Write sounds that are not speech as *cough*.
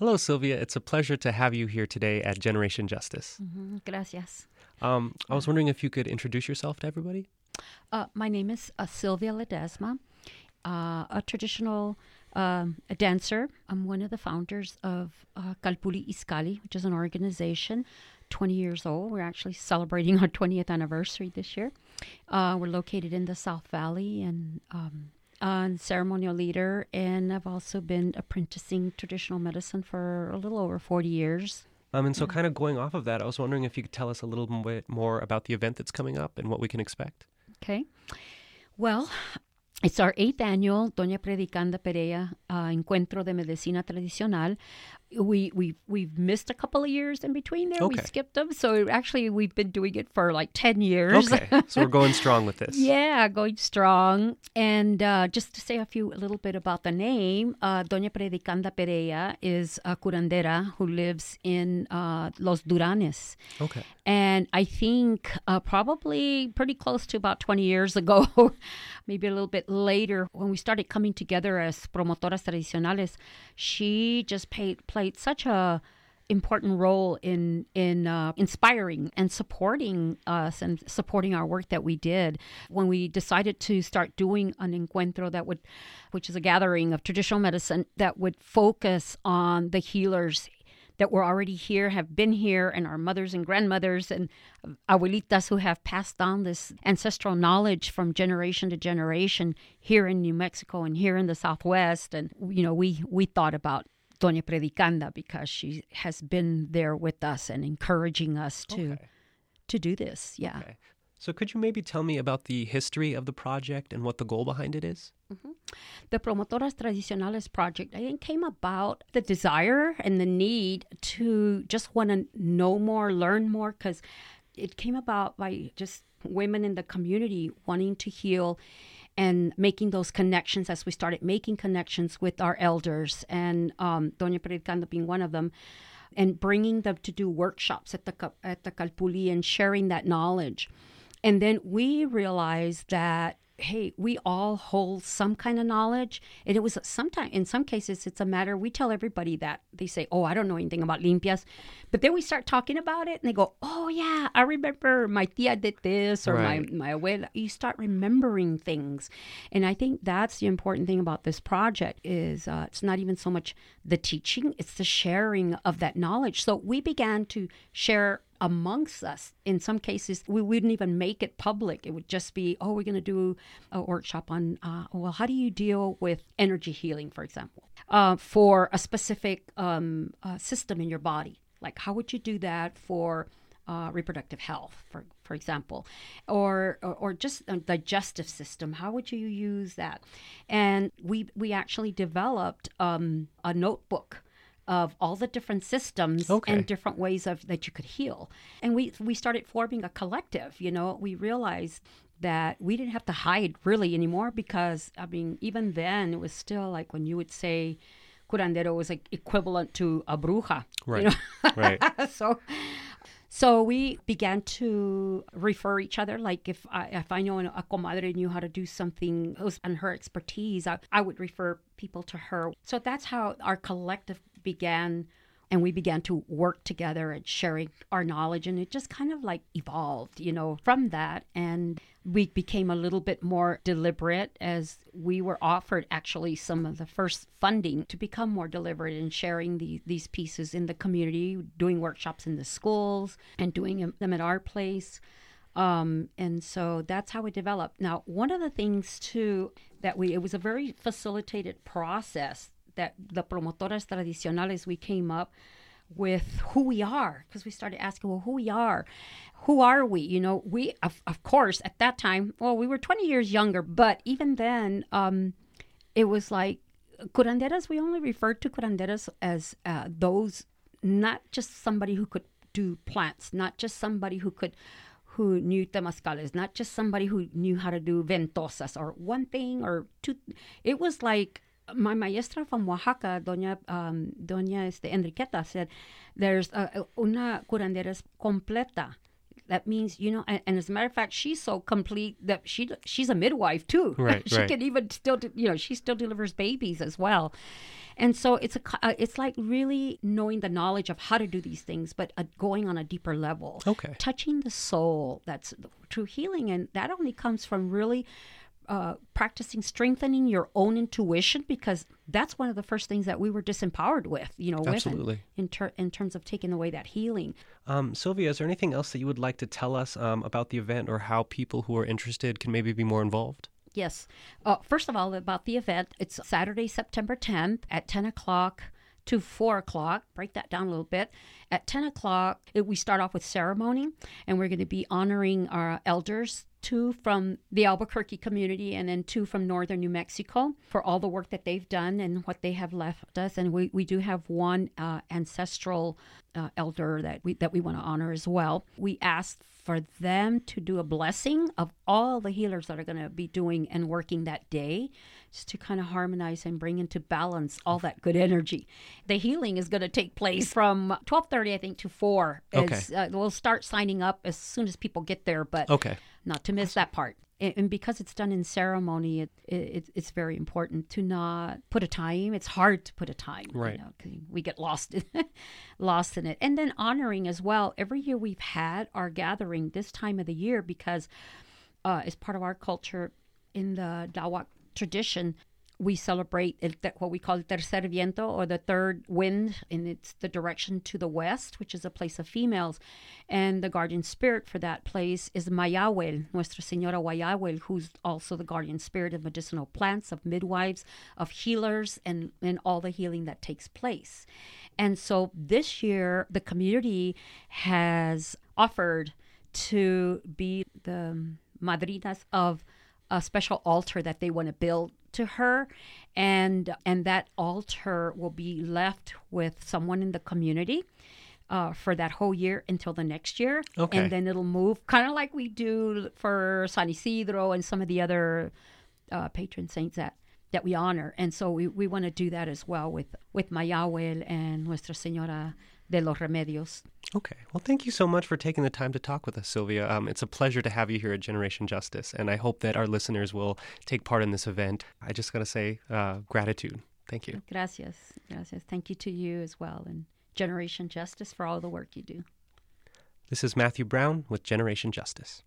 Hello, Sylvia. It's a pleasure to have you here today at Generation Justice. Mm-hmm. Gracias. Um, I was wondering if you could introduce yourself to everybody. Uh, my name is uh, Sylvia Ledesma, uh, a traditional um, a dancer. I'm one of the founders of uh, Calpulli Iskali, which is an organization 20 years old. We're actually celebrating our 20th anniversary this year. Uh, we're located in the South Valley and um, I'm ceremonial leader, and I've also been apprenticing traditional medicine for a little over 40 years. Um, and so, kind of going off of that, I was wondering if you could tell us a little bit more about the event that's coming up and what we can expect. Okay. Well, it's our eighth annual Doña Predicanda Perea uh, Encuentro de Medicina Tradicional. We we we've missed a couple of years in between there. Okay. We skipped them, so actually we've been doing it for like ten years. Okay, so we're going strong with this. *laughs* yeah, going strong. And uh, just to say a few a little bit about the name, uh, Doña Predicanda Perea is a curandera who lives in uh, Los Duranes. Okay. And I think uh, probably pretty close to about 20 years ago, *laughs* maybe a little bit later, when we started coming together as promotoras tradicionales, she just paid, played such a important role in in uh, inspiring and supporting us and supporting our work that we did. When we decided to start doing an encuentro that would which is a gathering of traditional medicine that would focus on the healers that were already here, have been here, and our mothers and grandmothers and abuelitas who have passed on this ancestral knowledge from generation to generation here in New Mexico and here in the Southwest. And, you know, we, we thought about Doña Predicanda because she has been there with us and encouraging us to Okay. to do this. Yeah. Okay. So, could you maybe tell me about the history of the project and what the goal behind it is? Mm-hmm. The Promotoras Tradicionales project, I think, came about the desire and the need to just want to know more, learn more, because it came about by just women in the community wanting to heal and making those connections as we started making connections with our elders, and um, Doña Predicanda being one of them. And bringing them to do workshops at the at the Calpulli and sharing that knowledge, and then we realized that hey, we all hold some kind of knowledge. And it was sometimes, in some cases, it's a matter, we tell everybody that. They say, oh, I don't know anything about limpias. But then we start talking about it and they go, oh, yeah, I remember my tia did this or Right. my, my abuela. You start remembering things. And I think that's the important thing about this project is uh, it's not even so much the teaching, it's the sharing of that knowledge. So we began to share amongst us. In some cases, we wouldn't even make it public. It would just be, oh, we're going to do a workshop on, uh, well, how do you deal with energy healing, for example, uh, for a specific um, uh, system in your body? Like, how would you do that for uh, reproductive health, for for example, or, or or just a digestive system? How would you use that? And we we actually developed um, a notebook of all the different systems Okay. and different ways of that you could heal. And we we started forming a collective. You know, we realized that we didn't have to hide really anymore because I mean, even then it was still like when you would say curandero was like equivalent to a bruja. Right. You know? Right. *laughs* so so we began to refer each other. Like if I, if I know a comadre knew how to do something on her expertise, I, I would refer people to her. So that's how our collective began. And we began to work together and sharing our knowledge. And it just kind of like evolved, you know, from that. And we became a little bit more deliberate as we were offered actually some of the first funding to become more deliberate in sharing the, these pieces in the community, doing workshops in the schools and doing them at our place. Um, and so that's how it developed. Now, one of the things too that we, it was a very facilitated process that the promotoras tradicionales, we came up with who we are because we started asking, well, who we are, who are we? You know, we of, of course at that time, well, we were 20 years younger, but even then, um, it was like curanderas. We only referred to curanderas as uh, those, not just somebody who could do plants, not just somebody who could who knew temazcales, not just somebody who knew how to do ventosas or one thing or two. It was like my maestra from Oaxaca, Doña um, Doña este, Enriqueta, said, "There's a, una curandera completa." That means you know, and, and as a matter of fact, she's so complete that she she's a midwife too. *laughs* Right, she right. can even still, you know, she still delivers babies as well. And so it's a, uh, it's like really knowing the knowledge of how to do these things, but uh, going on a deeper level Okay. touching the soul that's true healing and that only comes from really uh, practicing strengthening your own intuition because that's one of the first things that we were disempowered with you know Absolutely. in, ter- in terms of taking away that healing Um, Sylvia, is there anything else that you would like to tell us um, about the event or how people who are interested can maybe be more involved? Yes. Uh, first of all, about the event, it's Saturday, September 10th at 10 o'clock to 4 o'clock. Break that down a little bit. At 10 o'clock, we start off with ceremony, and we're going to be honoring our elders. Two from the Albuquerque community, and then two from northern New Mexico for all the work that they've done and what they have left us. And we, we do have one uh, ancestral uh, elder that we that we want to honor as well. We asked for them to do a blessing of all the healers that are going to be doing and working that day just to kind of harmonize and bring into balance all that good energy. The healing is going to take place from 12.30 i think to 4 As, uh, we'll start signing up as soon as people get there but Okay. not to miss that part. And and because it's done in ceremony it, it, it's very important to not put a time. It's hard to put a time you Right. know, 'cause we get lost in, *laughs* lost in it. And then honoring as well. Every year we've had our gathering this time of the year because uh, as part of our culture in the Dawak tradition, we celebrate el, what we call tercer viento or the third wind, and it's the direction to the west, which is a place of females. And the guardian spirit for that place is Mayahuel, Nuestra Señora Guayahuel, who's also the guardian spirit of medicinal plants, of midwives, of healers, and, and all the healing that takes place. And so this year, the community has offered to be the madrinas of a special altar that they want to build to her and and that altar will be left with someone in the community uh, for that whole year until the next year Okay. and then it'll move kind of like we do for san isidro and some of the other uh, patron saints that that we honor and so we, we want to do that as well with with mayahuel and nuestra señora de los remedios Okay. Well, thank you so much for taking the time to talk with us, Sylvia. Um, it's a pleasure to have you here at Generation Justice, and I hope that our listeners will take part in this event. I just got to say uh, gratitude. Thank you. Gracias. Gracias. Thank you to you as well and Generation Justice for all the work you do. This is Matthew Brown with Generation Justice.